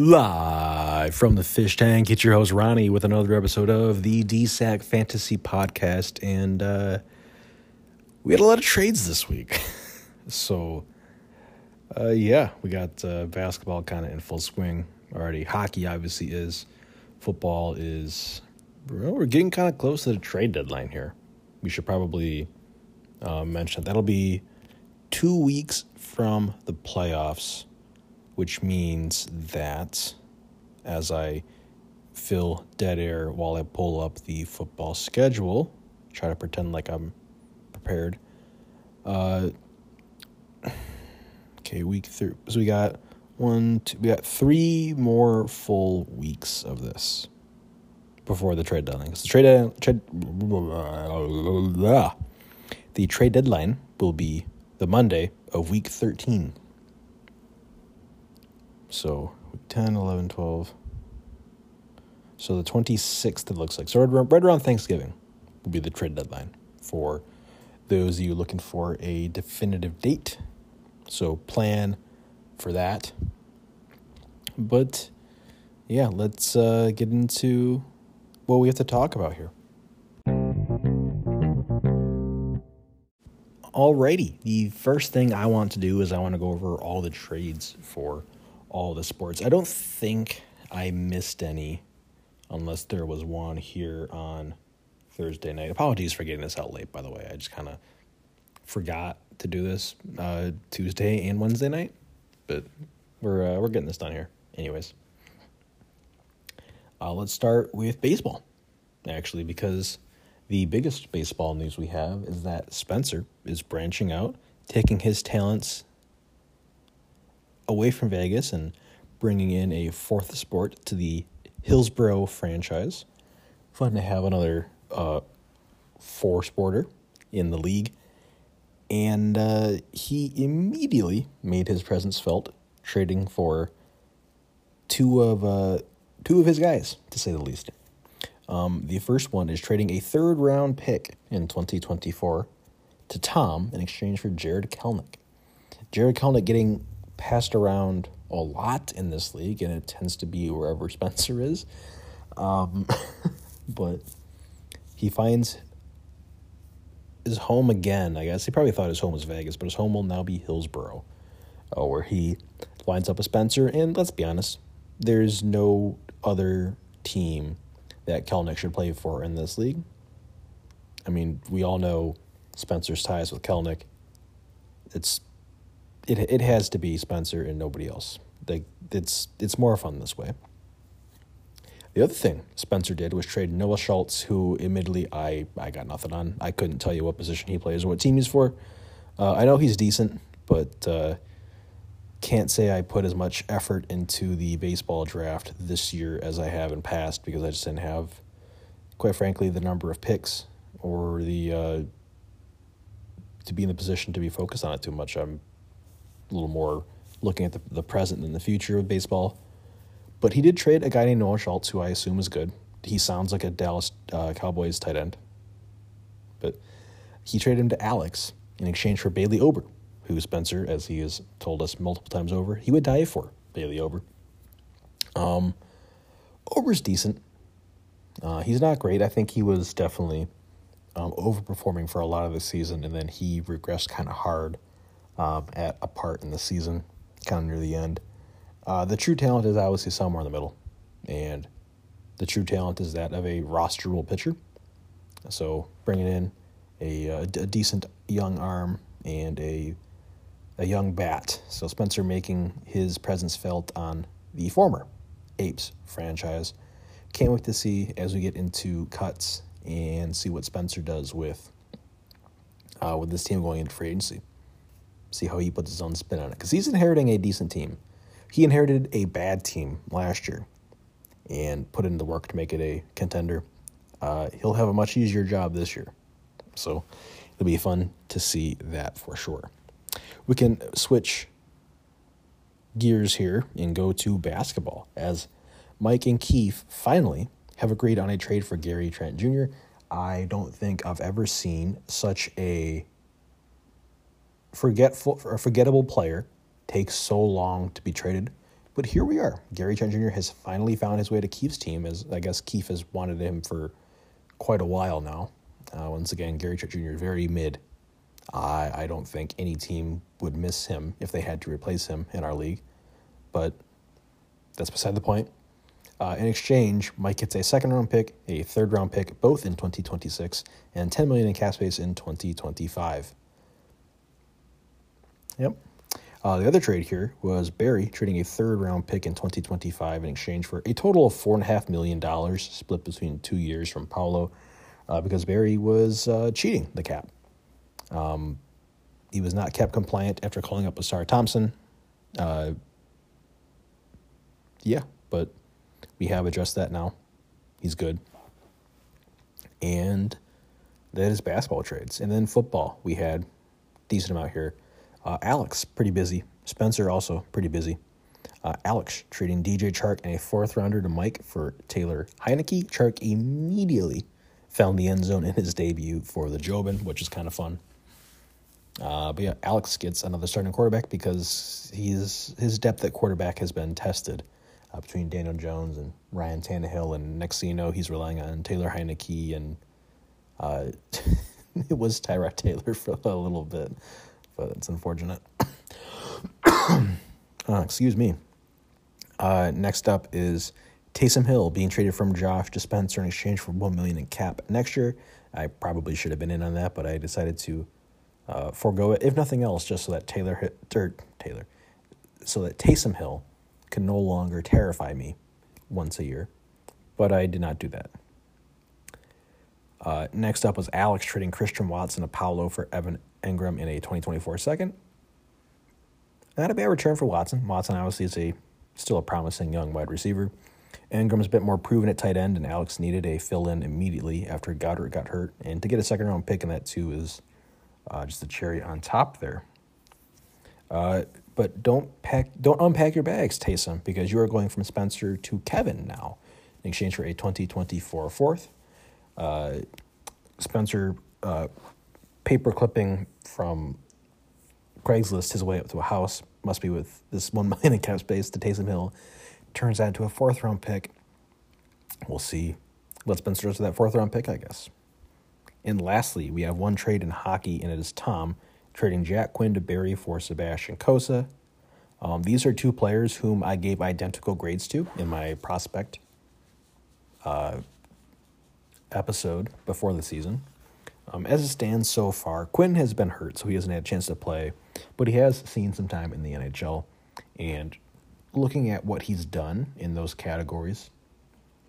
Live from the fish tank, it's your host Ronnie with another episode of the DSAC Fantasy Podcast. And uh, we had a lot of trades this week. so, uh, yeah, we got uh, basketball kind of in full swing already. Hockey obviously is. Football is. Well, we're getting kind of close to the trade deadline here. We should probably uh, mention that'll be two weeks from the playoffs which means that as I fill dead air while I pull up the football schedule, try to pretend like I'm prepared. Uh, okay, week three. So we got one, two, we got three more full weeks of this before the trade deadline. the trade, trade the trade deadline will be the Monday of week 13. So 10, 11, 12. So the 26th, it looks like. So right around Thanksgiving will be the trade deadline for those of you looking for a definitive date. So plan for that. But yeah, let's uh, get into what we have to talk about here. Alrighty, the first thing I want to do is I want to go over all the trades for all the sports. I don't think I missed any unless there was one here on Thursday night. Apologies for getting this out late, by the way. I just kind of forgot to do this uh, Tuesday and Wednesday night, but we're uh, we're getting this done here, anyways. Uh, let's start with baseball, actually, because the biggest baseball news we have is that Spencer is branching out, taking his talents away from Vegas and bringing in a fourth sport to the Hillsboro franchise. Fun to have another uh, four sporter in the league. And uh, he immediately made his presence felt, trading for two of uh, two of his guys, to say the least. Um, the first one is trading a third round pick in 2024 to Tom in exchange for Jared Kelenic. Jared Kelenic getting passed around a lot in this league, and it tends to be wherever Spencer is. Um, but he finds his home again. I guess he probably thought his home was Vegas, but his home will now be Hillsboro, uh, where he lines up with Spencer. And let's be honest, there's no other team that Kelenic should play for in this league. I mean, we all know Spencer's ties with Kelenic. It's it it has to be Spencer and nobody else. Like it's it's more fun this way. The other thing Spencer did was trade Noah Schultz, who admittedly I, I got nothing on. I couldn't tell you what position he plays or what team he's for. Uh, I know he's decent, but uh, can't say I put as much effort into the baseball draft this year as I have in past because I just didn't have, quite frankly, the number of picks or the uh, to be in the position to be focused on it too much. I'm a little more looking at the, the present than the future of baseball. But he did trade a guy named Noah Schultz, who I assume is good. He sounds like a Dallas uh, Cowboys tight end. But he traded him to Alex in exchange for Bailey Ober, who Spencer, as he has told us multiple times over, he would die for Bailey Ober. Um, Ober's decent. Uh, he's not great. I think he was definitely um, overperforming for a lot of the season, and then he regressed kind of hard um, at a part in the season, kind of near the end. Uh, the true talent is obviously somewhere in the middle, and the true talent is that of a rosterable pitcher. So bringing in a, a, a decent young arm and a a young bat. So Spencer making his presence felt on the former Apes franchise. Can't wait to see as we get into cuts and see what Spencer does with uh, with this team going into free agency see how he puts his own spin on it. Because he's inheriting a decent team. He inherited a bad team last year and put in the work to make it a contender. Uh, he'll have a much easier job this year. So it'll be fun to see that for sure. We can switch gears here and go to basketball as Mike and Keith finally have agreed on a trade for Gary Trent Jr. I don't think I've ever seen such a forgetful a forgettable player takes so long to be traded but here we are. Gary Trent Jr. has finally found his way to Keefe's team, as I guess Keefe has wanted him for quite a while now. Uh, once again, Gary Trent Jr. very mid. I I don't think any team would miss him if they had to replace him in our league, but that's beside the point. Uh, in exchange, Mike gets a second round pick, a third round pick, both in 2026, and 10 million in cap space in 2025. Yep. Uh, the other trade here was Barry trading a third round pick in 2025 in exchange for a total of $4.5 million split between two years from Paulo uh, because Barry was uh, cheating the cap. Um, he was not cap compliant after calling up Ausar Thompson. Uh, yeah, but we have addressed that now. He's good. And that is basketball trades. And then football, we had decent amount here. Uh, Alex, pretty busy. Spencer, also pretty busy. Uh, Alex trading DJ Chark and a fourth rounder to Mike for Taylor Heinicke. Chark immediately found the end zone in his debut for the Jobin, which is kind of fun. Uh, but yeah, Alex gets another starting quarterback because he's his depth at quarterback has been tested uh, between Daniel Jones and Ryan Tannehill, and next thing you know, he's relying on Taylor Heinicke, and uh, it was Tyrod Taylor for a little bit, but it's unfortunate. Uh, excuse me. Uh, next up is Taysom Hill being traded from Josh Dispenser in exchange for one million in cap next year. I probably should have been in on that, but I decided to uh, forego it, if nothing else, just so that Taylor hit, or Taylor, so that Taysom Hill can no longer terrify me once a year. But I did not do that. Uh, next up was Alex trading Christian Watson to Paulo for Evan Engram in a 2024 second. Not a bad return for Watson. Watson obviously is a still a promising young wide receiver. Engram's a bit more proven at tight end, and Alex needed a fill in immediately after Goedert got hurt. And to get a second round pick in that too is uh, just a cherry on top there. Uh, but don't pack, don't unpack your bags, Taysom, because you are going from Spencer to Kevin now, in exchange for a 2024 fourth. Uh, Spencer uh, paper clipping from Craigslist his way up to a house, must be with this one million in cap space to Taysom Hill, turns out into a fourth round pick. We'll see what Spencer does with that fourth round pick, I guess. And lastly, we have one trade in hockey, and it is Tom trading Jack Quinn to Barry for Sebastian Cossa. Um, these are two players whom I gave identical grades to in my prospect uh, episode before the season. Um, as it stands so far, Quinn has been hurt, so he hasn't had a chance to play, but he has seen some time in the NHL. And looking at what he's done in those categories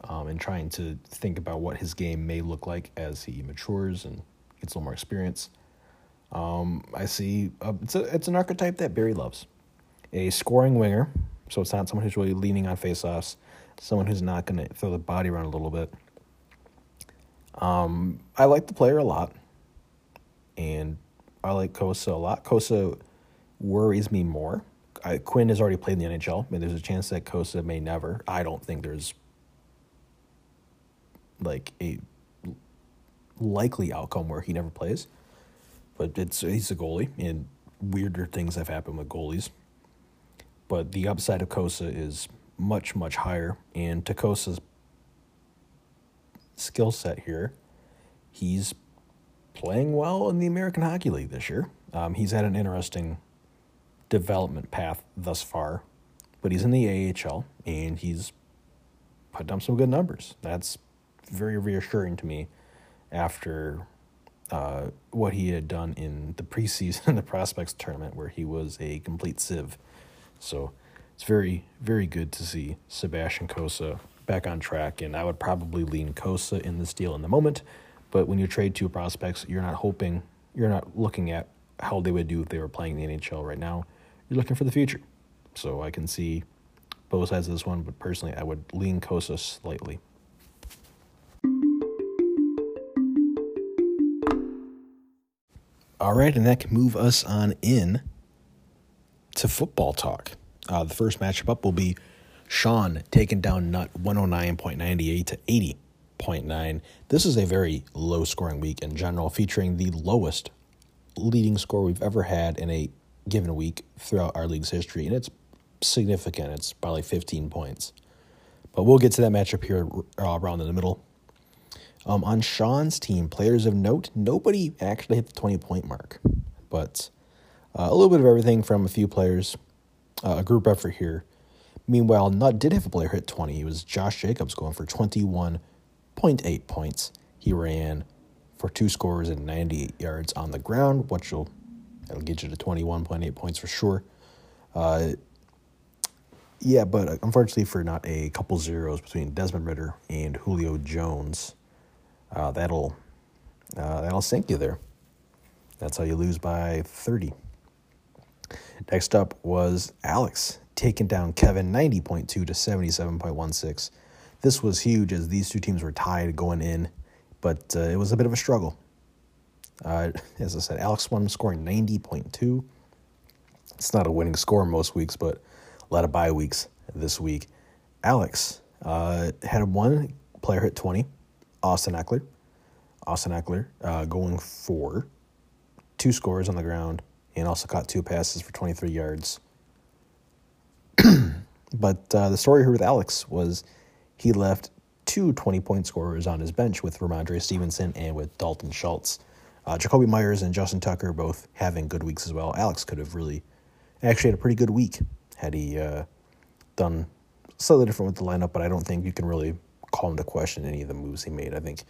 um, and trying to think about what his game may look like as he matures and gets a little more experience, um, I see a, it's a, it's an archetype that Barry loves, a scoring winger. So it's not someone who's really leaning on faceoffs, someone who's not going to throw the body around a little bit. Um, I like the player a lot, and I like Cossa a lot. Cossa worries me more. I, Quinn has already played in the NHL. I mean, there's a chance that Cossa may never. I don't think there's like a likely outcome where he never plays but it's he's a goalie, and weirder things have happened with goalies. But the upside of Cossa is much much higher, and Takosa's skill set here, he's playing well in the American Hockey League this year. Um, he's had an interesting development path thus far, but he's in the AHL and he's put up some good numbers. That's very reassuring to me after uh, what he had done in the preseason, in the prospects tournament, where he was a complete sieve. So it's very, very good to see Sebastian Cossa back on track. And I would probably lean Cossa in this deal in the moment. But when you trade two prospects, you're not hoping, you're not looking at how they would do if they were playing the NHL right now. You're looking for the future. So I can see both sides of this one, but personally, I would lean Cossa slightly. All right, and that can move us on in to football talk. Uh, the first matchup up will be Sean taking down Nut 109.98 to 80.9. This is a very low scoring week in general, featuring the lowest leading score we've ever had in a given week throughout our league's history. And it's significant. It's probably 15 points. But we'll get to that matchup here uh, around in the middle. Um, on Sean's team, players of note, nobody actually hit the 20 point mark, but uh, a little bit of everything from a few players, uh, a group effort here. Meanwhile, Nutt did have a player hit 20. It was Josh Jacobs going for 21.8 points. He ran for two scores and 98 yards on the ground, which will that'll get you to 21.8 points for sure. Uh, yeah, but unfortunately for not a couple zeros between Desmond Ridder and Julio Jones, uh, that'll uh, that'll sink you there. That's how you lose by 30. Next up was Alex taking down Kevin 90.2 to 77.16. This was huge as these two teams were tied going in, but uh, it was a bit of a struggle. Uh, as I said, Alex won scoring 90.2. It's not a winning score most weeks, but a lot of bye weeks this week. Alex uh, had one player hit 20, Austin Ekeler. Austin Ekeler uh, going for two scores on the ground and also caught two passes for 23 yards. but uh, the story here with Alex was he left two 20 point scorers on his bench with Rhamondre Stevenson and with Dalton Schultz. Uh, Jakobi Meyers and Justin Tucker both having good weeks as well. Alex could have really actually had a pretty good week had he uh, done slightly different with the lineup, but I don't think you can really call into question any of the moves he made. I think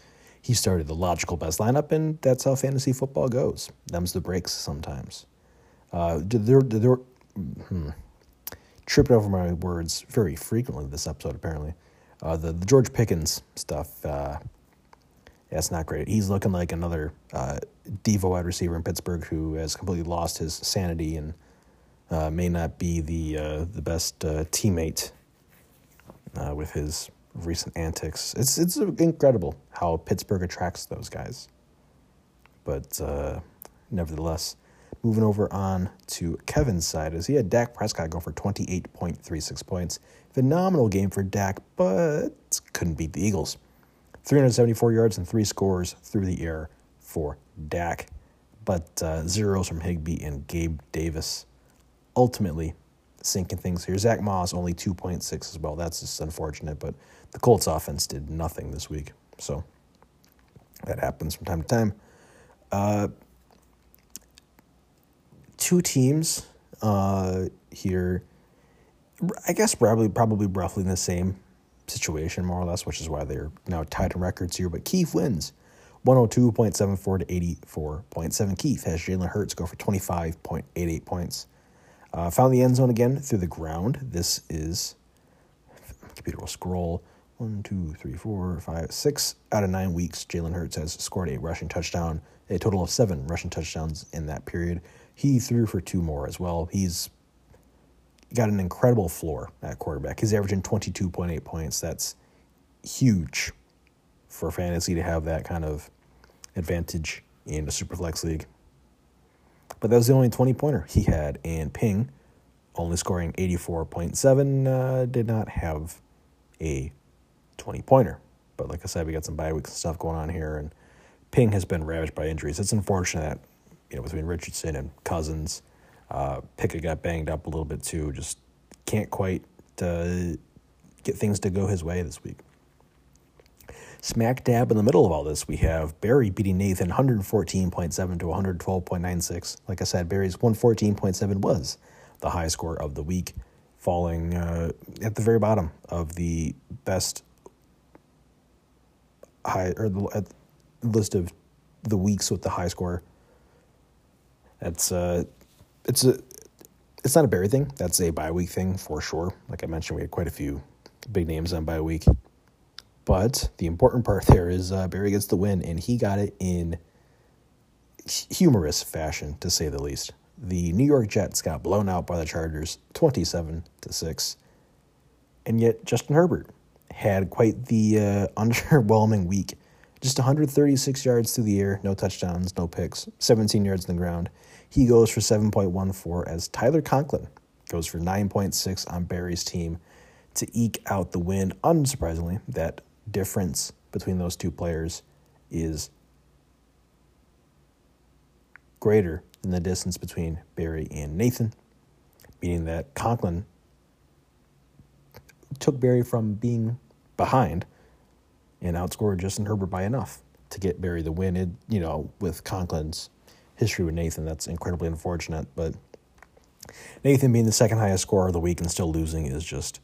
he started the logical best lineup, and that's how fantasy football goes. Them's the breaks sometimes. Uh, they're, they're, hmm, tripping over my words very frequently this episode, apparently. Uh, the, the George Pickens stuff, uh, that's not great. He's looking like another uh, Devo wide receiver in Pittsburgh who has completely lost his sanity and uh, may not be the uh, the best uh, teammate uh, with his recent antics. It's it's incredible how Pittsburgh attracts those guys. But nevertheless, moving over on to Kevin's side, as he had Dak Prescott go for 28.36 points. Phenomenal game for Dak, but couldn't beat the Eagles. 374 yards and three scores through the air for Dak, but uh, zeros from Higbee and Gabe Davis. Ultimately, sinking things here. Zach Moss only 2.6 as well. That's just unfortunate, but the Colts offense did nothing this week. So that happens from time to time. Uh, two teams uh, here, I guess probably probably roughly in the same situation, more or less, which is why they're now tied in records here. But Keith wins 102.74 to 84.7. Keith has Jalen Hurts go for 25.88 points. Uh, found the end zone again through the ground. This is, computer will scroll. One, two, three, four, five, six out of nine weeks, Jalen Hurts has scored a rushing touchdown, a total of seven rushing touchdowns in that period. He threw for two more as well. He's got an incredible floor at quarterback. He's averaging 22.8 points. That's huge for fantasy to have that kind of advantage in a Superflex league. But that was the only 20 pointer he had. And Ping, only scoring 84.7, uh, did not have a 20 pointer. But like I said, we got some bye weeks and stuff going on here. And Ping has been ravaged by injuries. It's unfortunate that, you know, between Richardson and Cousins, uh, Pickett got banged up a little bit too. Just can't quite uh, get things to go his way this week. Smack dab in the middle of all this, we have Barry beating Nathan 114.7 to 112.96. Like I said, Barry's 114.7 was the high score of the week, falling uh, at the very bottom of the best high or the list of the weeks with the high score. That's uh, it's a it's not a Barry thing. That's a bye week thing for sure. Like I mentioned, we had quite a few big names on bye week. But the important part there is uh, Barry gets the win, and he got it in humorous fashion, to say the least. The New York Jets got blown out by the Chargers, twenty-seven to six, and yet Justin Herbert had quite the uh, underwhelming week. Just 136 yards through the air, no touchdowns, no picks, 17 yards on the ground. He goes for 7.14 as Tyler Conklin goes for 9.6 on Barry's team to eke out the win. Unsurprisingly, that difference between those two players is greater than the distance between Barry and Nathan, meaning that Conklin took Barry from being behind and outscored Justin Herbert by enough to get Barry the win. It, you know, with Conklin's history with Nathan, that's incredibly unfortunate. But Nathan being the second highest scorer of the week and still losing is just,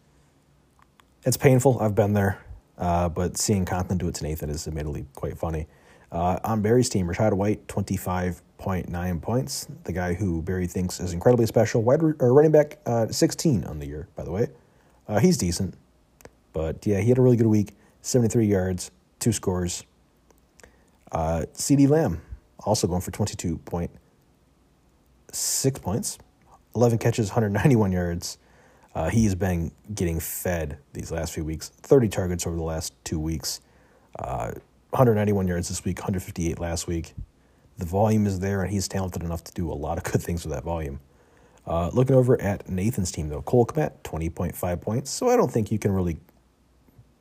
it's painful. I've been there. Uh, but seeing Conklin do it to Nathan is admittedly quite funny. Uh, on Barry's team, Rachaad White, 25.9 points. The guy who Barry thinks is incredibly special. Wide or running back, uh, 16 on the year, by the way. Uh, he's decent. But yeah, he had a really good week. 73 yards, two scores. Uh, CeeDee Lamb also going for 22.6 points, 11 catches, 191 yards. Uh, he has been getting fed these last few weeks. 30 targets over the last two weeks. Uh, 191 yards this week, 158 last week. The volume is there, and he's talented enough to do a lot of good things with that volume. Uh, looking over at Nathan's team, though, Cole Kmet, 20.5 points. So I don't think you can really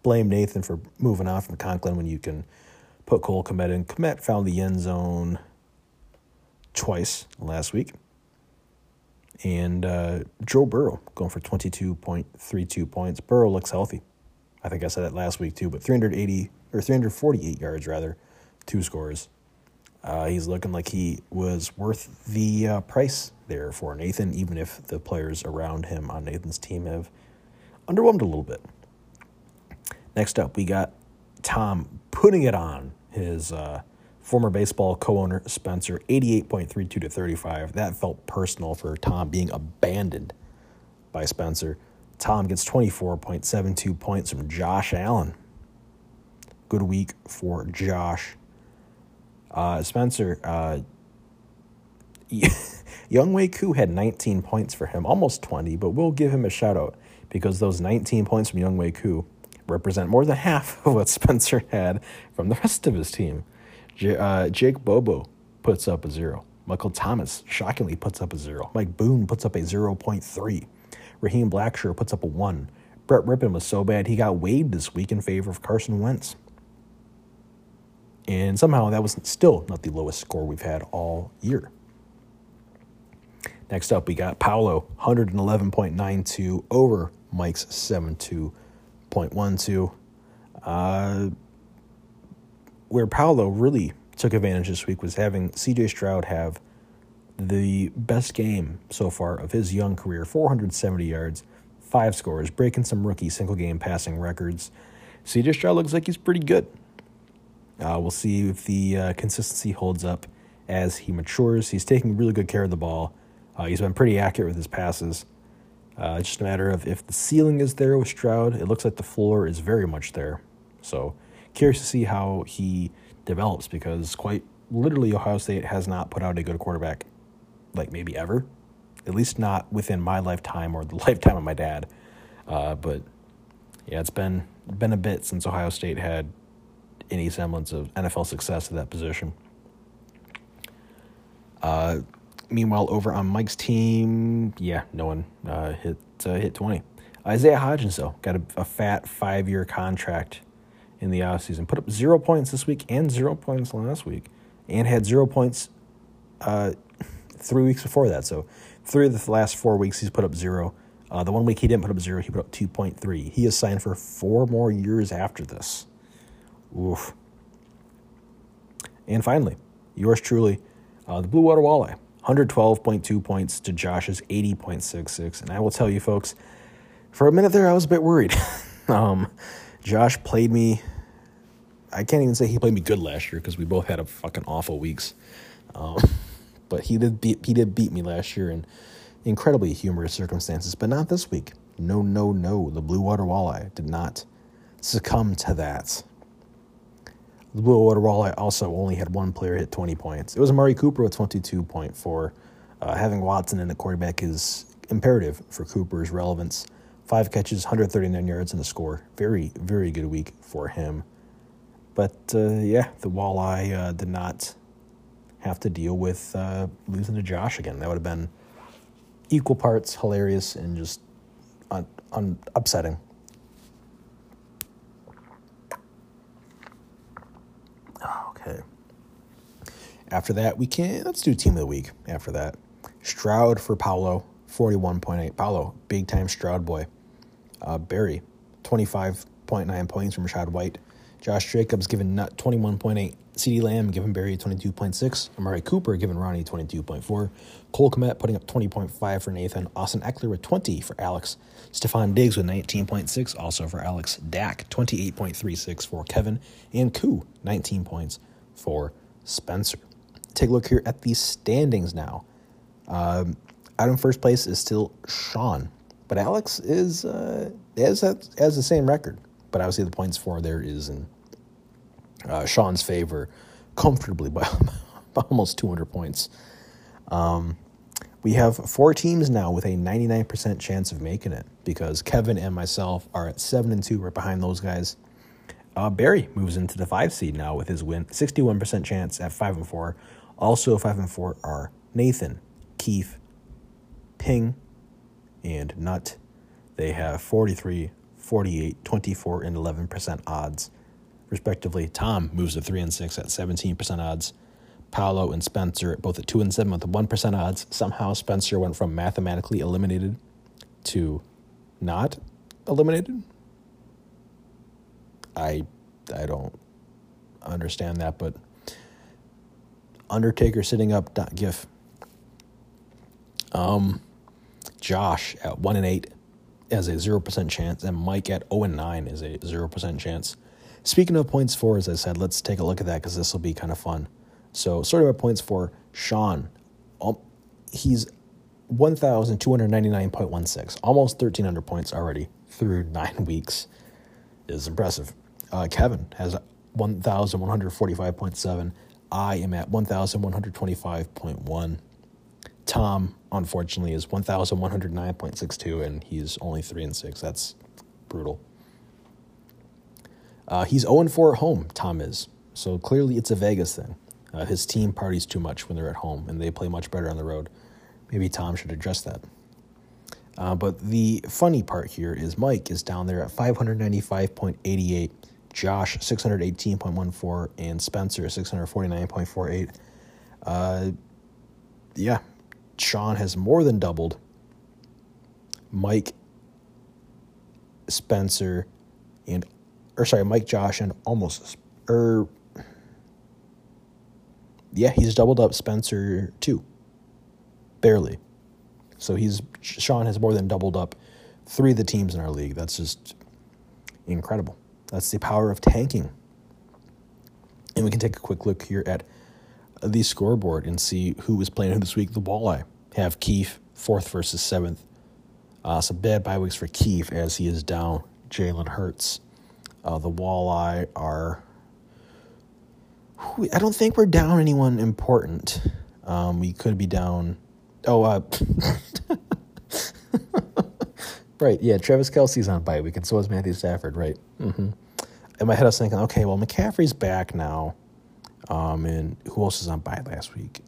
blame Nathan for moving on from Conklin when you can put Cole Kmet in. Kmet found the end zone twice last week. And uh, Joe Burrow going for 22.32 points. Burrow looks healthy. I think I said that last week too, but 380 or 348 yards rather, two scores. Uh, he's looking like he was worth the uh, price there for Nathan, even if the players around him on Nathan's team have underwhelmed a little bit. Next up, we got Tom putting it on his uh, former baseball co-owner Spencer, 88.32 to 35. That felt personal for Tom being abandoned by Spencer. Tom gets 24.72 points from Josh Allen. Good week for Josh. Uh, Spencer, uh, Younghoe Koo had 19 points for him, almost 20, but we'll give him a shout out because those 19 points from Younghoe Koo represent more than half of what Spencer had from the rest of his team. J- uh, Jake Bobo puts up a zero. Michael Thomas shockingly puts up a zero. Mike Boone puts up a 0.3. Raheem Blackshear puts up a one. Brett Rypien was so bad he got waived this week in favor of Carson Wentz. And somehow that was still not the lowest score we've had all year. Next up, we got Paolo, 111.92 over Mike's 72.12. Uh, where Paolo really took advantage this week was having CJ Stroud have the best game so far of his young career 470 yards, five scores, breaking some rookie single game passing records. CJ Stroud looks like he's pretty good. Uh, we'll see if the uh, consistency holds up as he matures. He's taking really good care of the ball. Uh, he's been pretty accurate with his passes. Uh, it's just a matter of if the ceiling is there with Stroud. It looks like the floor is very much there. So, curious to see how he develops because quite literally, Ohio State has not put out a good quarterback, like maybe ever. At least not within my lifetime or the lifetime of my dad. Uh, but yeah, it's been been a bit since Ohio State had any semblance of NFL success at that position. Uh, meanwhile, over on Mike's team, yeah, no one uh, hit uh, hit twenty. Isaiah Hodgins though got a, a fat five year contract in the offseason. Put up zero points this week and zero points last week, and had zero points uh, three weeks before that. So three of the last four weeks he's put up zero. Uh, the one week he didn't put up zero, he put up two point three. He is signed for four more years after this. Oof. And finally, yours truly, uh, the Blue Water Walleye, 112.2 points to Josh's 80.66. And I will tell you, folks, for a minute there, I was a bit worried. um, Josh played me. I can't even say he played me good last year because we both had a fucking awful weeks. Um, but he did beat he did beat me last year in incredibly humorous circumstances, but not this week. No, no, no. The Blue Water Walleye did not succumb to that. The Blue Water also only had one player hit 20 points. It was Amari Cooper with 22.4. Uh, having Watson in the quarterback is imperative for Cooper's relevance. Five catches, 139 yards, and a score. Very, very good week for him. But uh, yeah, the Walleye uh, did not have to deal with uh, losing to Josh again. That would have been equal parts hilarious and just un- un- upsetting. Okay. After that, we can let's do team of the week. After that, Stroud for Paolo, forty-one point eight. Paolo, big time Stroud boy. Uh, Barry, 25.9 points from Rachaad White. Josh Jacobs given Nut 21.8. CeeDee Lamb giving Barry 22.6. Amari Cooper giving Ronnie 22.4. Cole Kmet putting up 20.5 for Nathan. Austin Ekeler with 20 for Alex. Stefon Diggs with 19.6 also for Alex. Dak 28.36 for Kevin. And Koo 19 points for Spencer. Take a look here at the standings now. Um, out in first place is still Sean, but Alex is uh, has has the same record. But obviously, the points for there is in uh, Sean's favor comfortably by, by almost 200 points. Um, we have four teams now with a 99% chance of making it because Kevin and myself are at 7 and 2. We're behind those guys. Uh, Barry moves into the 5 seed now with his win, 61% chance at 5 and 4. Also, 5 and 4 are Nathan, Keith, Ping, and Nut. They have 43, 48, 24, and 11% odds respectively. Tom moves to 3 and 6 at 17% odds. Paolo and Spencer both at 2 and 7 with 1% odds. Somehow Spencer went from mathematically eliminated to not eliminated. I I don't understand that, but Undertaker sitting up gif. Um Josh at 1 and 8 has a 0% chance and Mike at 0 and 9 is a 0% chance. Speaking of points for, as I said, let's take a look at that because this will be kind of fun. So, with points for Sean, um, he's 1,299.16, almost 1,300 points already through nine weeks. Is impressive. Uh, Kevin has 1,145.7. I am at 1,125.1. Tom, unfortunately, is 1,109.62, and he's only 3 and 6. That's brutal. Uh, he's 0 4 at home, Tom is. So clearly it's a Vegas thing. Uh, his team parties too much when they're at home and they play much better on the road. Maybe Tom should address that. Uh, but the funny part here is Mike is down there at 595.88, Josh 618.14, and Spencer 649.48. Uh, yeah, Sean has more than doubled. Mike, Spencer, and or sorry, Mike Josh and almost or yeah, he's doubled up Spencer too. Barely. So he's Sean has more than doubled up three of the teams in our league. That's just incredible. That's the power of tanking. And we can take a quick look here at the scoreboard and see who is playing who this week. The Walleye have Keith fourth versus seventh. Uh, some bad bye weeks for Keith as he is down Jalen Hurts. Uh, the walleye are. I don't think we're down anyone important. Um, we could be down. Oh, uh, right. Yeah, Travis Kelce's on bye week, and so is Matthew Stafford. Right. Mm-hmm. In my head, I was thinking, okay, well, McCaffrey's back now, um, and who else is on bye last week?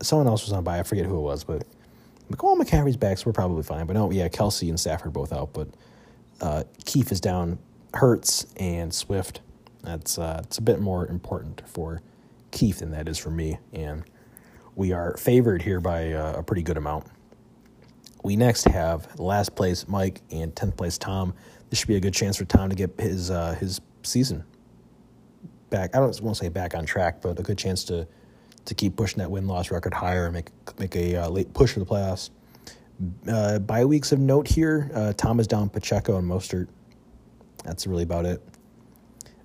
Someone else was on bye. I forget who it was, but McCall McCaffrey's back, so we're probably fine. But no, yeah, Kelsey and Stafford both out, but uh, Keith is down, Hurts and Swift. That's uh, it's a bit more important for Keith than that is for me, and we are favored here by uh, a pretty good amount. We next have last place Mike and tenth place Tom. This should be a good chance for Tom to get his uh, his season back. I don't want to say back on track, but a good chance to to keep pushing that win loss record higher and make make a uh, late push for the playoffs. Uh, weeks of note here: uh, Thomas down, Pacheco and Mostert. That's really about it.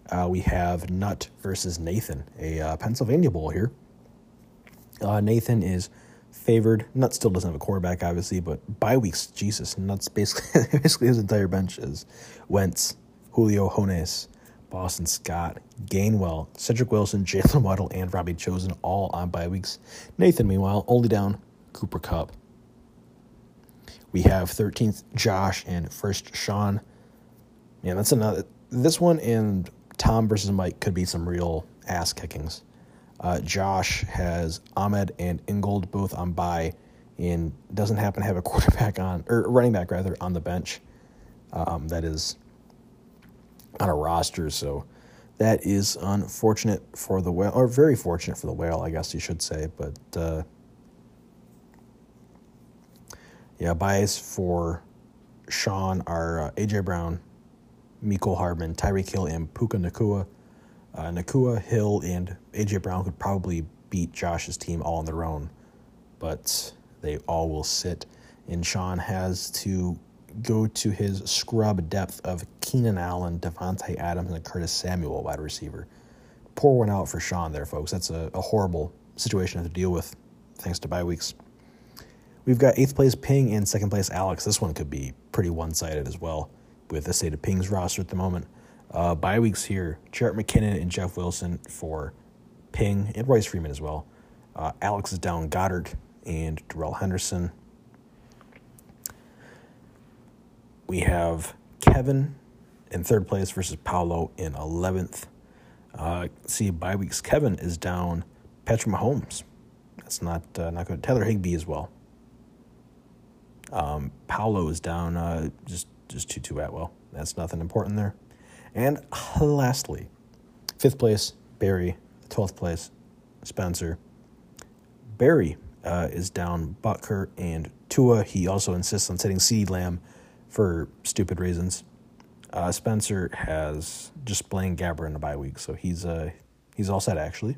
Uh, we have Nut versus Nathan, a uh, Pennsylvania Bowl here. Uh, Nathan is favored. Nut still doesn't have a quarterback, obviously, but bye weeks, Jesus, Nuts basically basically his entire bench is Wentz, Julio Jones, Boston Scott, Gainwell, Cedric Wilson, Jaylen Waddle, and Robbie Chosen all on bye weeks. Nathan, meanwhile, only down Cooper Kupp. We have 13th Josh and first Sean. Yeah, that's another. This one and Tom versus Mike could be some real ass kickings. Uh, Josh has Ahmed and Ingold both on bye and doesn't happen to have a quarterback on, or running back rather, on the bench. Um, that is on a roster. So that is unfortunate for the whale, or very fortunate for the whale, I guess you should say. But uh, Yeah, byes for Sean are uh, AJ Brown, Mecole Hardman, Tyreek Hill, and Puka Nacua. Uh, Nacua, Hill, and AJ Brown could probably beat Josh's team all on their own, but they all will sit. And Sean has to go to his scrub depth of Keenan Allen, Davante Adams, and Curtis Samuel, wide receiver. Pour one out for Sean there, folks. That's a, a horrible situation to deal with, thanks to bye weeks. We've got eighth place Ping and second place Alex. This one could be pretty one sided as well with the state of Ping's roster at the moment. Uh, bye weeks here Jerick McKinnon and Jeff Wilson for Ping and Royce Freeman as well. Uh, Alex is down Goedert and Darrell Henderson. We have Kevin in third place versus Paolo in 11th. Uh, see, bye weeks, Kevin is down Patrick Mahomes. That's not uh, not good. Tyler Higbee as well. Um, Paolo is down uh, just just Tutu Atwell. That's nothing important there. And lastly, fifth place Barry, twelfth place Spencer. Barry uh, is down Butker and Tua. He also insists on sitting CeeDee Lamb for stupid reasons. Uh, Spencer has just Blaine Gabbert in the bye week, so he's uh he's all set actually.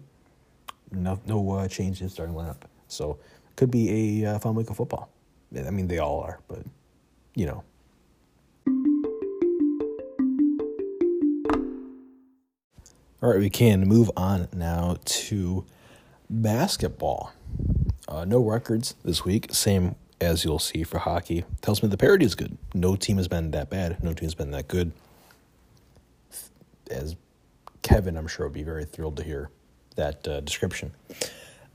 No no uh, change in starting lineup, so could be a uh, fun week of football. I mean they all are, but you know. All right, we can move on now to basketball. Uh, no records this week, same as you'll see for hockey, tells me the parity is good. No team has been that bad. No team has been that good. As Kevin, I'm sure, would be very thrilled to hear that uh, description.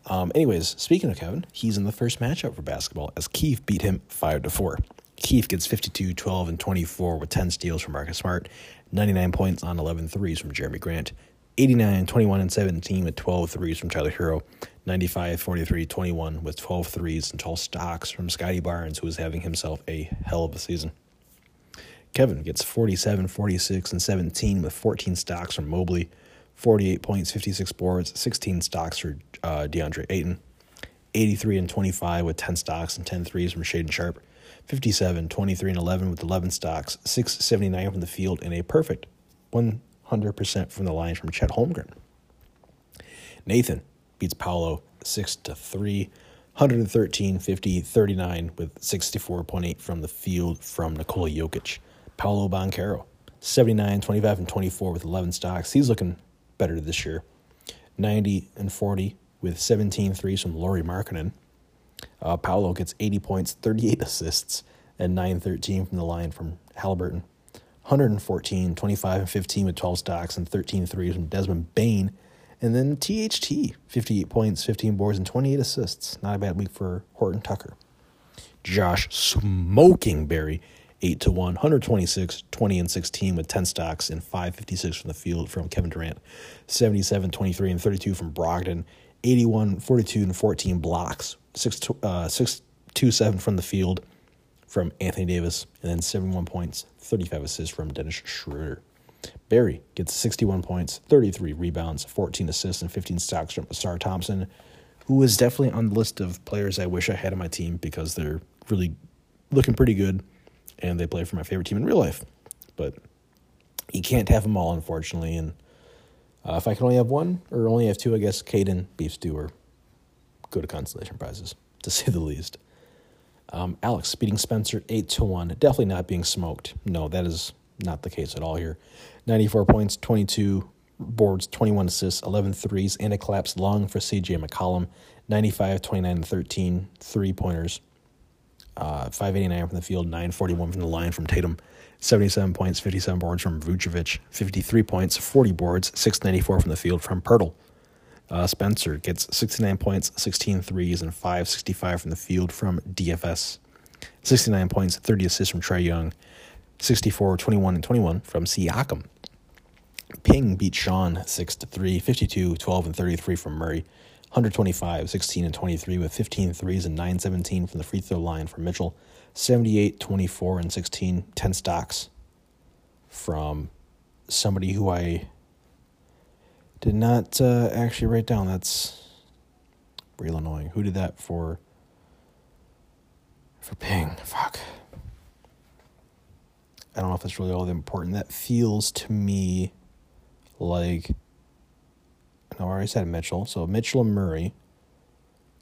Um, anyways, speaking of Kevin, he's in the first matchup for basketball as Keith beat him 5 to 4. Keith gets 52, 12, and 24 with 10 steals from Marcus Smart, 99 points on 11 threes from Jerami Grant, 89, 21, and 17 with 12 threes from Tyler Herro. 95, 43, 21 with 12 threes and 12 stocks from Scottie Barnes, who is having himself a hell of a season. Kevin gets 47, 46, and 17 with 14 stocks from Mobley, 48 points, 56 boards, 16 stocks for uh, DeAndre Ayton, 83 and 25 with 10 stocks and 10 threes from Shaedon Sharpe, 57, 23, and 11 with 11 stocks, 679 from the field, and a perfect 100% from the line from Chet Holmgren. Nathan beats Paolo 6 to 3. 113, 50, 39 with 64.8 from the field from Nikola Jokic. Paolo Banchero, 79, 25, and 24 with 11 stocks. He's looking better this year. 90 and 40 with 17 threes from Lauri Markkanen. Uh, Paolo gets 80 points, 38 assists, and 9 13 from the line from Halliburton. 114, 25, and 15 with 12 stocks and 13 threes from Desmond Bane. And then THT, 58 points, 15 boards, and 28 assists. Not a bad week for Horton Tucker. Josh smoking Barry, 8 to 1, 126, 20 and 16 with 10 stocks and 556 from the field from Kevin Durant. 77, 23 and 32 from Brogdon. 81, 42 and 14 blocks. 6, uh, 6 2 7 from the field from Anthony Davis. And then 71 points, 35 assists from Dennis Schroeder. Barry gets 61 points, 33 rebounds, 14 assists, and 15 stocks from Ausar Thompson, who is definitely on the list of players I wish I had on my team because they're really looking pretty good and they play for my favorite team in real life. But you can't have them all, unfortunately. And uh, if I can only have one or only have two, I guess Caden, Beef Stew, or go to consolation prizes, to say the least. Um, Alex beating Spencer 8 to 1. Definitely not being smoked. No, that is not the case at all here. 94 points, 22 boards, 21 assists, 11 threes, and a collapsed lung for CJ McCollum. 95, 29, and 13 three pointers. Uh, 589 from the field, 941 from the line from Tatum. 77 points, 57 boards from Vucevic. 53 points, 40 boards, 694 from the field from Poeltl. Uh, Spencer gets 69 points, 16 threes, and 565 from the field from DFS. 69 points, 30 assists from Trae Young. 64, 21, and 21 from Siakam. Ping beat Sean 6 to 3, 52, 12, and 33 from Murray. 125, 16, and 23 with 15 threes and 9 17 from the free throw line from Mitchell. 78, 24, and 16, 10 stocks from somebody who I did not uh, actually write down. That's real annoying. Who did that for? for Ping. Fuck. I don't know if that's really all that important. That feels to me like. No, I already said Mitchell. So Mitchell and Murray.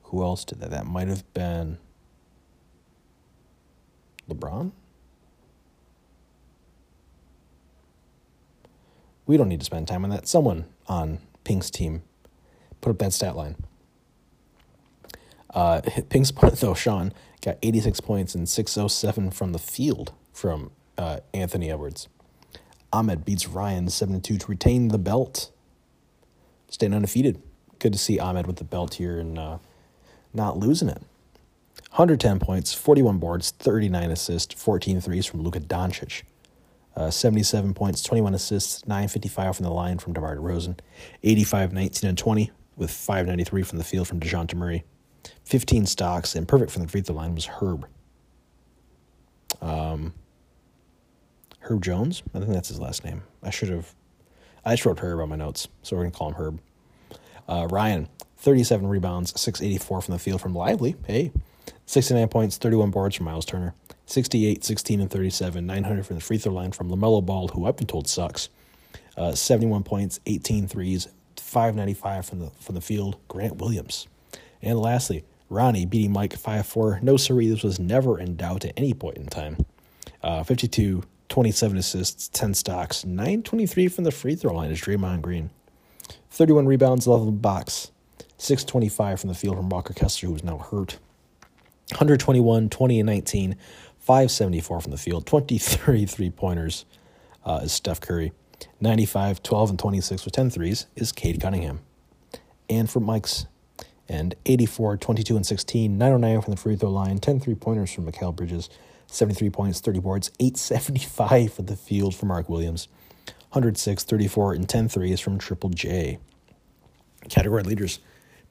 Who else did that? That might have been LeBron? We don't need to spend time on that. Someone on Pink's team put up that stat line. Uh, Pink's point, though Sean got 86 points and 607 from the field from uh, Anthony Edwards. Ahmed beats Ryan 72 to retain the belt. Staying undefeated. Good to see Ahmed with the belt here and uh, not losing it. 110 points, 41 boards, 39 assists, 14 threes from Luka Doncic. Uh, 77 points, 21 assists, 955 from the line from DeMar DeRozan. 85, 19, and 20 with 593 from the field from Dejounte Murray. 15 stocks, and perfect from the free throw line was Herb. Um, Herb Jones? I think that's his last name. I should have. I just wrote Herb on my notes, so we're going to call him Herb. Uh, Ryan, 37 rebounds, 684 from the field from Lively. Hey, 69 points, 31 boards from Miles Turner. 68, 16, and 37, 900 from the free throw line from LaMelo Ball, who I've been told sucks. Uh, 71 points, 18 threes, 595 from the from the field, Grant Williams. And lastly, Ronnie beating Mike 5 4. No, siree, this was never in doubt at any point in time. Uh, 52, 27 assists, 10 stocks, 923 from the free throw line is Draymond Green. 31 rebounds, 11 box, 625 from the field from Walker Kessler, who is now hurt. 121, 20, and 19, 574 from the field, 23 three pointers uh, is Steph Curry. 95, 12, and 26 with 10 threes is Cade Cunningham. And for Mike's and 84, 22, and 16, 909 from the free throw line, 10 three pointers from Mikal Bridges, 73 points, 30 boards, 875 for the field for Mark Williams, 106, 34, and 10 threes from Triple J. Category leaders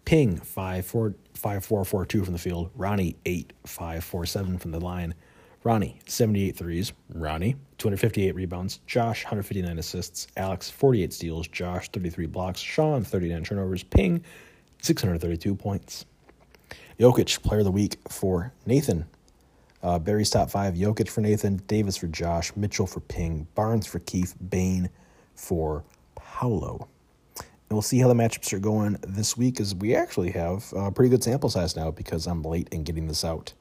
Ping, 5 4, 5 4 4 2 from the field, Ronnie, 8 5 4 7 from the line. Ronnie, 78 threes. Ronnie, 258 rebounds. Josh, 159 assists. Alex, 48 steals. Josh, 33 blocks. Sean, 39 turnovers. Ping, 632 points. Jokic, player of the week for Nathan. Uh, Barry's top five Jokic for Nathan, Davis for Josh, Mitchell for Ping, Barnes for Keith, Bane for Paolo. And we'll see how the matchups are going this week as we actually have a pretty good sample size now because I'm late in getting this out.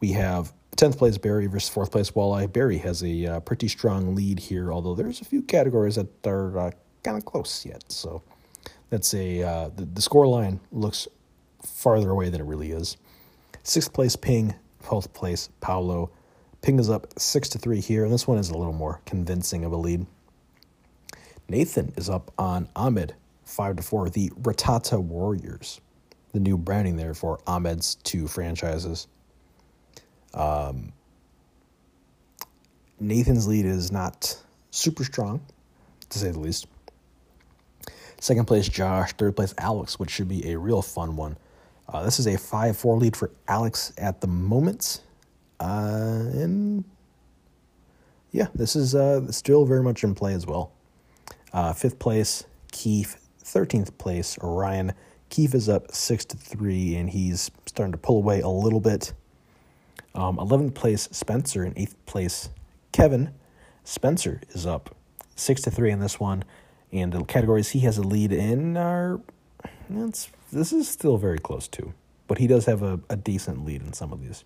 We have 10th place Barry versus 4th place Walleye. Barry has a uh, pretty strong lead here, although there's a few categories that are uh, kind of close yet. So that's a uh, the, the score line looks farther away than it really is. Sixth place Ping, 12th place Paolo. Ping is up six to three here, and this one is a little more convincing of a lead. Nathan is up on Ahmed, five to four. The Ratata Warriors, the new branding there for Ahmed's two franchises. Um, Nathan's lead is not super strong, to say the least. Second place, Josh. Third place, Alex, which should be a real fun one. Uh, this is a 5 4 lead for Alex at the moment. Uh, and yeah, this is uh, still very much in play as well. Uh, fifth place, Keith. 13th place, Orion. Keith is up 6 to 3, and he's starting to pull away a little bit. Um, 11th place, Spencer. and 8th place, Kevin. Spencer is up 6 to 3 in this one. And the categories he has a lead in are. It's, this is still very close too. But he does have a, a decent lead in some of these.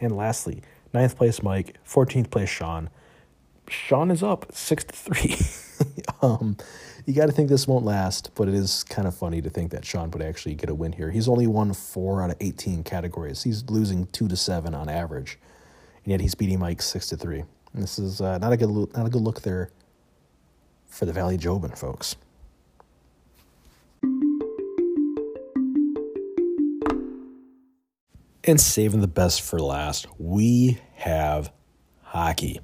And lastly, ninth place Mike, 14th place Sean. Sean is up 6 to 3. um, you got to think this won't last, but it is kind of funny to think that Sean would actually get a win here. He's only won four out of 18 categories. He's losing two to seven on average, and yet he's beating Mike six to three. And this is uh, not a good look, not a good look there for the Valley Jobin folks. And saving the best for last, we have hockey.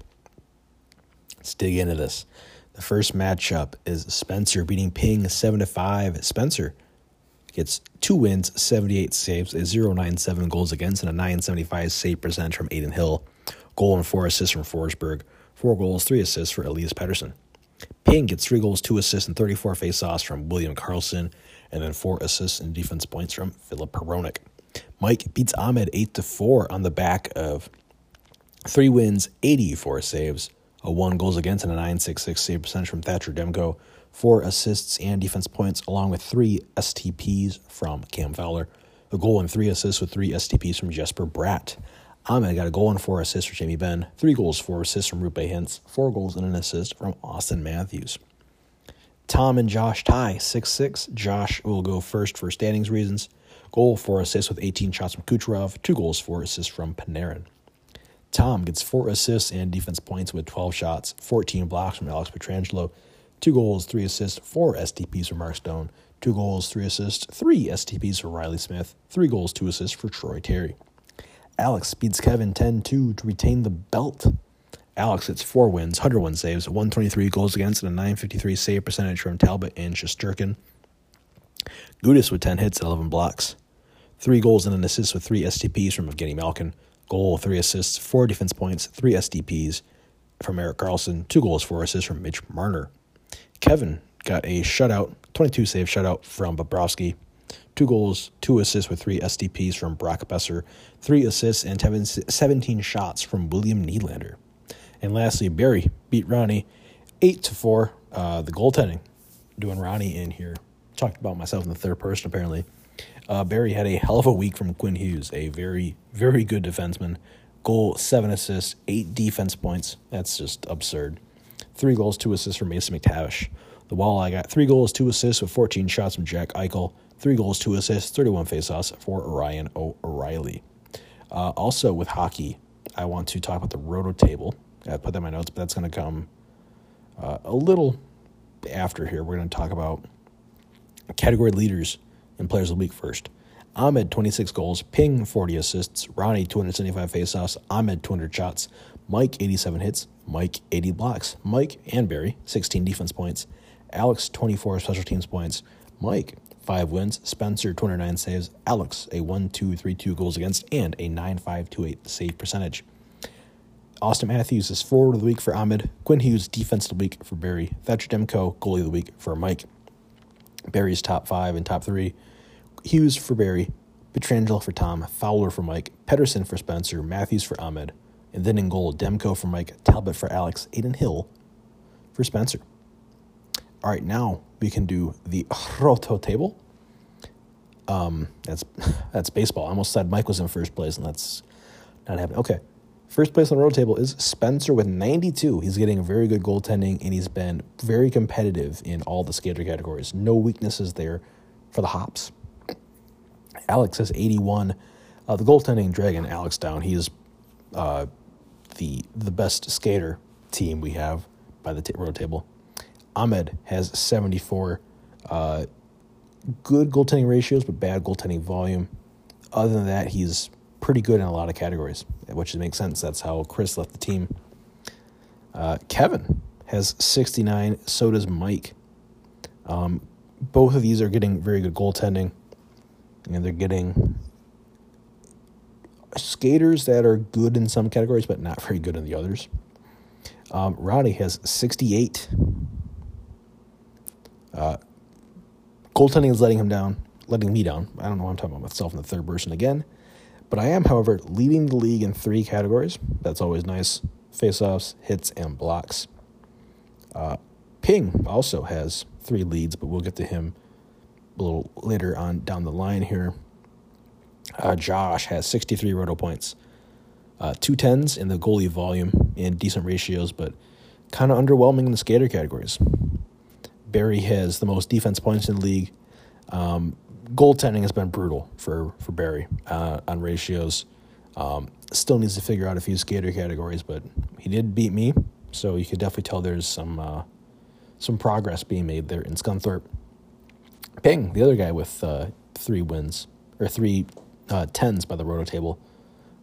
Let's dig into this. The first matchup is Spencer beating Ping 7 to 5. Spencer gets two wins, 78 saves, a 097 goals against, and a 975 save percentage from Adin Hill. Goal and four assists from Forsberg. Four goals, three assists for Elias Pettersson. Ping gets three goals, two assists, and 34 faceoffs from William Karlsson, and then four assists and defense points from Filip Hronek. Mike beats Ahmed 8 to 4 on the back of three wins, 84 saves, a one goals against, and a 966 save percentage from Thatcher Demko, four assists and defense points, along with three STPs from Cam Fowler, a goal and three assists with three STPs from Jesper Bratt. Ahmed got a goal and four assists from Jamie Benn, three goals, four assists from Roope Hintz, four goals and an assist from Auston Matthews. Tom and Josh tie 6 6. Josh will go first for standings reasons. Goal, four assists with 18 shots from Kucherov, two goals, four assists from Panarin. Tom gets four assists and defense points with 12 shots, 14 blocks from Alex Pietrangelo, two goals, three assists, four STPs from Mark Stone, two goals, three assists, three STPs for Reilly Smith, three goals, two assists for Troy Terry. Alex beats Kevin 10 2 to retain the belt. Alex hits four wins, 101 saves, 123 goals against, and a 953 save percentage from Talbot and Shesterkin. Gudas with 10 hits and 11 blocks. Three goals and an assist with three STPs from Evgeny Malkin. Goal, three assists, four defense points, three STPs from Erik Karlsson, two goals, four assists from Mitch Marner. Kevin got a shutout, 22 save shutout from Bobrovsky. Two goals, two assists with three STPs from Brock Boeser, three assists and 17 shots from William Nylander. And lastly, Barry beat Ronnie 8 to 4. Uh, the goaltending, doing Ronnie in here. Talked about myself in the third person, apparently. Uh, Barry had a hell of a week from Quinn Hughes, a very, very good defenseman. Goal, seven assists, eight defense points. That's just absurd. Three goals, two assists from Mason McTavish. The Walleye got three goals, two assists with 14 shots from Jack Eichel. Three goals, two assists, 31 faceoffs for Ryan O'Reilly. Uh, also with hockey, I want to talk about the roto table. I put that in my notes, but that's going to come uh, a little after here. We're going to talk about category leaders and players of the week first. Ahmed, 26 goals. Ping, 40 assists. Ronnie, 275 faceoffs. Ahmed, 200 shots. Mike, 87 hits. Mike, 80 blocks. Mike and Barry, 16 defense points. Alex, 24 special teams points. Mike, 5 wins. Spencer, 209 saves. Alex, a 1 2 3 2 goals against and a 9 5 2 8 save percentage. Auston Matthews is forward of the week for Ahmed. Quinn Hughes, defense of the week for Barry. Thatcher Demko, goalie of the week for Mike. Barry's top five and top three. Hughes for Barry. Pietrangelo for Tom. Fowler for Mike. Pettersson for Spencer. Matthews for Ahmed. And then in goal, Demko for Mike. Talbot for Alex. Adin Hill for Spencer. All right, now we can do the Roto table. Um, that's that's baseball. I almost said Mike was in first place, and that's not happening. Okay, First place on the roto table is Spencer with 92. He's getting a very good goaltending, and he's been very competitive in all the skater categories. No weaknesses there for the hops. Alex has 81. Uh, the goaltending dragon, Alex down. He is uh, the the best skater team we have by the t- roto table. Ahmed has 74. Uh, good goaltending ratios, but bad goaltending volume. Other than that, he's pretty good in a lot of categories, which makes sense. That's how Chris left the team. Uh, Kevin has 69, so does Mike. Um, both of these are getting very good goaltending, and they're getting skaters that are good in some categories, but not very good in the others. Um, Roddy has 68. Uh, goaltending is letting him down, letting me down. I don't know. why I'm talking about myself in the third person again. But I am, however, leading the league in three categories. That's always nice faceoffs, hits, and blocks. Uh, Ping also has three leads, but we'll get to him a little later on down the line here. Uh, Josh has 63 roto points, uh, two tens in the goalie volume and decent ratios, but kind of underwhelming in the skater categories. Barry has the most defense points in the league, um, goaltending has been brutal for for Barry uh, on ratios. Um, still needs to figure out a few skater categories, but he did beat me, so you could definitely tell there's some uh, some progress being made there in Scunthorpe. Ping, the other guy with uh, three wins or three uh, tens by the roto table,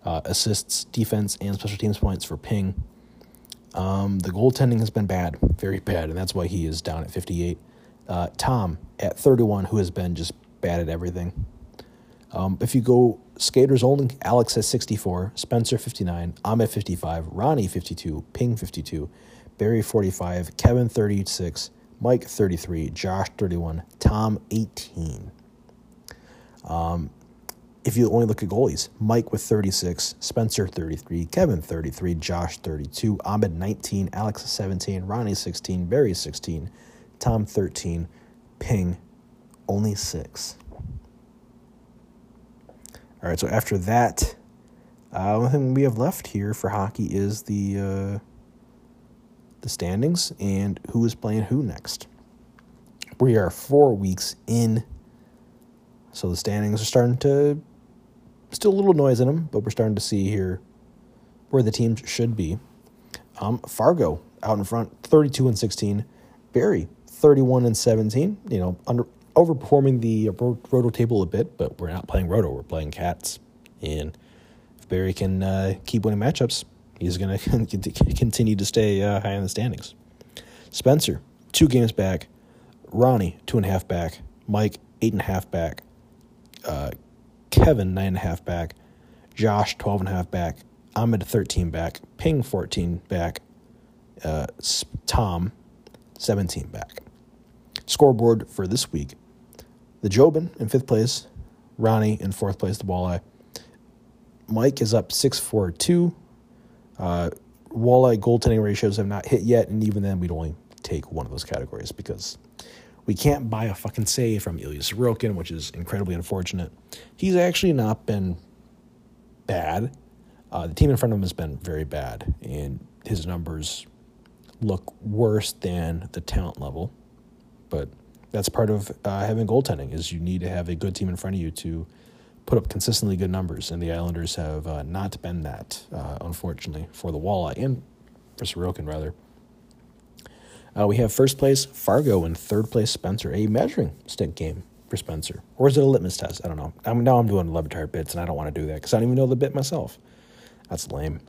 uh, assists, defense, and special teams points for Ping. Um, the goaltending has been bad, very bad, and that's why he is down at 58. Uh, Tom at 31, who has been just bad at everything. Um, if you go skaters only, Alex has 64, Spencer 59, Ahmed 55, Ronnie 52, Ping 52, Barry 45, Kevin 36, Mike 33, Josh 31, Tom 18. Um, if you only look at goalies, Mike with 36, Spencer 33, Kevin 33, Josh 32, Ahmed 19, Alex 17, Ronnie 16, Barry 16, Tom 13, Ping only 6. All right, so after that, uh, only thing we have left here for hockey is the uh, the standings and who is playing who next. We are four weeks in, so the standings are starting to still a little noise in them, but we're starting to see here where the teams should be. Um, Fargo out in front, thirty-two and sixteen. Barry, thirty-one and seventeen. You know, under overperforming the roto table a bit, but we're not playing roto. We're playing cats, and if Barry can uh, keep winning matchups, he's going to continue to stay uh, high in the standings. Spencer, two games back. Ronnie, two and a half back. Mike, eight and a half back. Uh, Kevin, nine and a half back. Josh, 12 and a half back. Ahmed, 13 back. Ping, 14 back. Uh, Tom, 17 back. Scoreboard for this week the Jobin in fifth place, Ronnie in fourth place, the Walleye. Mike is up 6 4 2. Uh, Walleye goaltending ratios have not hit yet, and even then, we'd only take one of those categories because we can't buy a fucking save from Ilya Sorokin, which is incredibly unfortunate. He's actually not been bad. Uh, the team in front of him has been very bad, and his numbers look worse than the talent level. But that's part of uh, having goaltending is you need to have a good team in front of you to put up consistently good numbers, and the Islanders have uh, not been that, uh, unfortunately, for the Walleye and for Sorokin rather. Uh, we have first place Fargo and third place Spencer, a measuring stick game for Spencer, or is it a litmus test? I don't know. I'm, now I'm doing Le Batard bits, and I don't want to do that because I don't even know the bit myself. That's lame.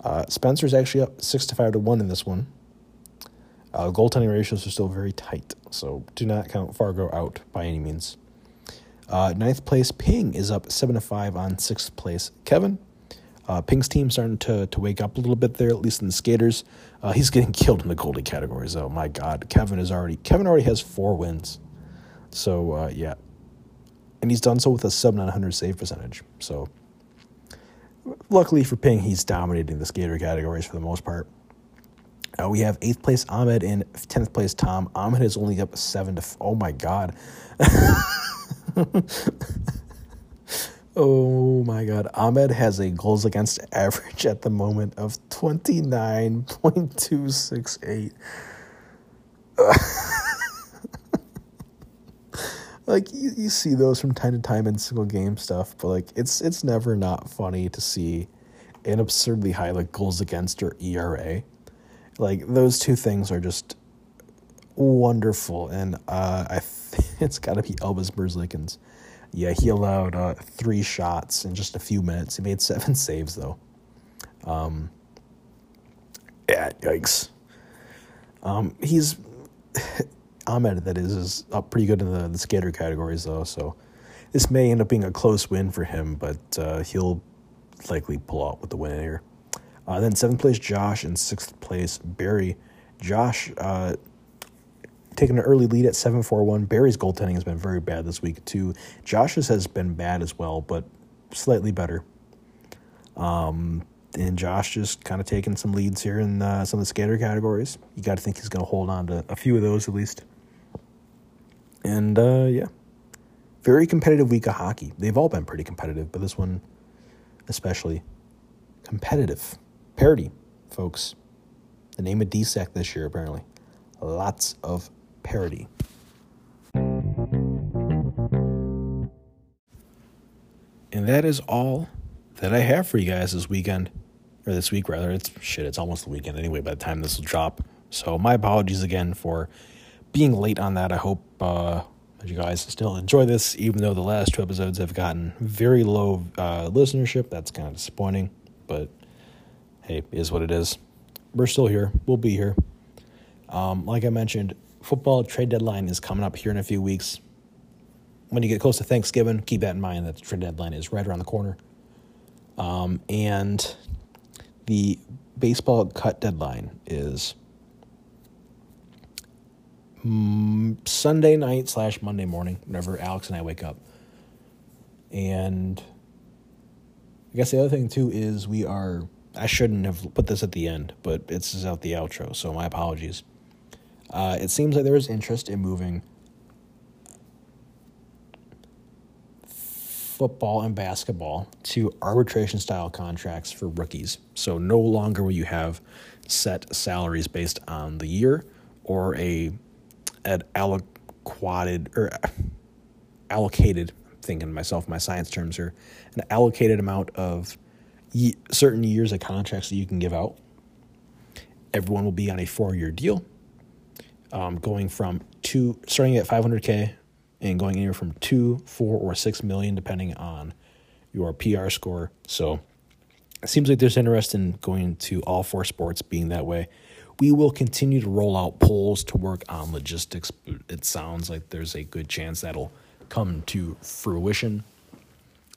Uh, Spencer's actually up six to five to one in this one. Uh, goaltending ratios are still very tight, so do not count Fargo out by any means. Uh, ninth place Ping is up seven to five on sixth place Kevin. Uh, Ping's team starting to to wake up a little bit there, at least in the skaters. Uh, he's getting killed in the goalie categories. Oh my God, Kevin is already Kevin already has four wins, so uh, yeah, and he's done so with a sub nine hundred save percentage. So luckily for Ping, he's dominating the skater categories for the most part. Uh, we have eighth place Ahmed and tenth place Tom. Ahmed is only up seven to. F- oh my god. oh my god. Ahmed has a goals against average at the moment of twenty nine point two six eight. like you, you see those from time to time in single game stuff, but like it's it's never not funny to see an absurdly high like goals against or ERA. Like those two things are just wonderful, and uh, I it's got to be Elvis Merzlikins. Yeah, he allowed uh, three shots in just a few minutes. He made seven saves though. Um, yeah, yikes. Um, he's Ahmed, that is, is up pretty good in the, the skater categories though. So this may end up being a close win for him, but uh, he'll likely pull out with the win here. Uh, then seventh place, Josh, and sixth place, Barry. Josh uh, taking an early lead at 7 4 1. Barry's goaltending has been very bad this week, too. Josh's has been bad as well, but slightly better. Um, and Josh just kind of taking some leads here in uh, some of the skater categories. You got to think he's going to hold on to a few of those at least. And uh, yeah, very competitive week of hockey. They've all been pretty competitive, but this one especially competitive. Parity, folks. The name of DSEC this year, apparently. Lots of parity. And that is all that I have for you guys this weekend. Or this week, rather. It's shit, it's almost the weekend anyway by the time this will drop. So, my apologies again for being late on that. I hope uh, that you guys still enjoy this, even though the last two episodes have gotten very low uh, listenership. That's kind of disappointing, but hey, is what it is. We're still here. We'll be here. Um, like I mentioned, football trade deadline is coming up here in a few weeks. When you get close to Thanksgiving, keep that in mind that the trade deadline is right around the corner. Um, and the baseball cut deadline is Sunday night slash Monday morning, whenever Alex and I wake up. And I guess the other thing too is we are. I shouldn't have put this at the end, but it's out the outro, so my apologies. Uh, it seems like there is interest in moving football and basketball to arbitration style contracts for rookies. So no longer will you have set salaries based on the year or a an allocated or allocated thinking myself my science terms here an allocated amount of certain years of contracts that you can give out everyone will be on a four year deal um, going from two starting at 500k and going anywhere from two, four, or six million, depending on your PR score. So it seems like there's interest in going to all four sports being that way. We will continue to roll out polls to work on logistics. It sounds like there's a good chance that'll come to fruition.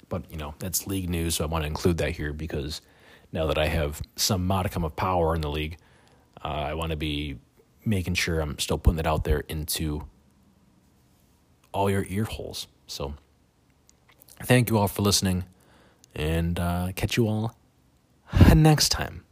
But, you know, that's league news, so I want to include that here because now that I have some modicum of power in the league, uh, I want to be making sure I'm still putting it out there into all your ear holes. So thank you all for listening and uh, catch you all next time.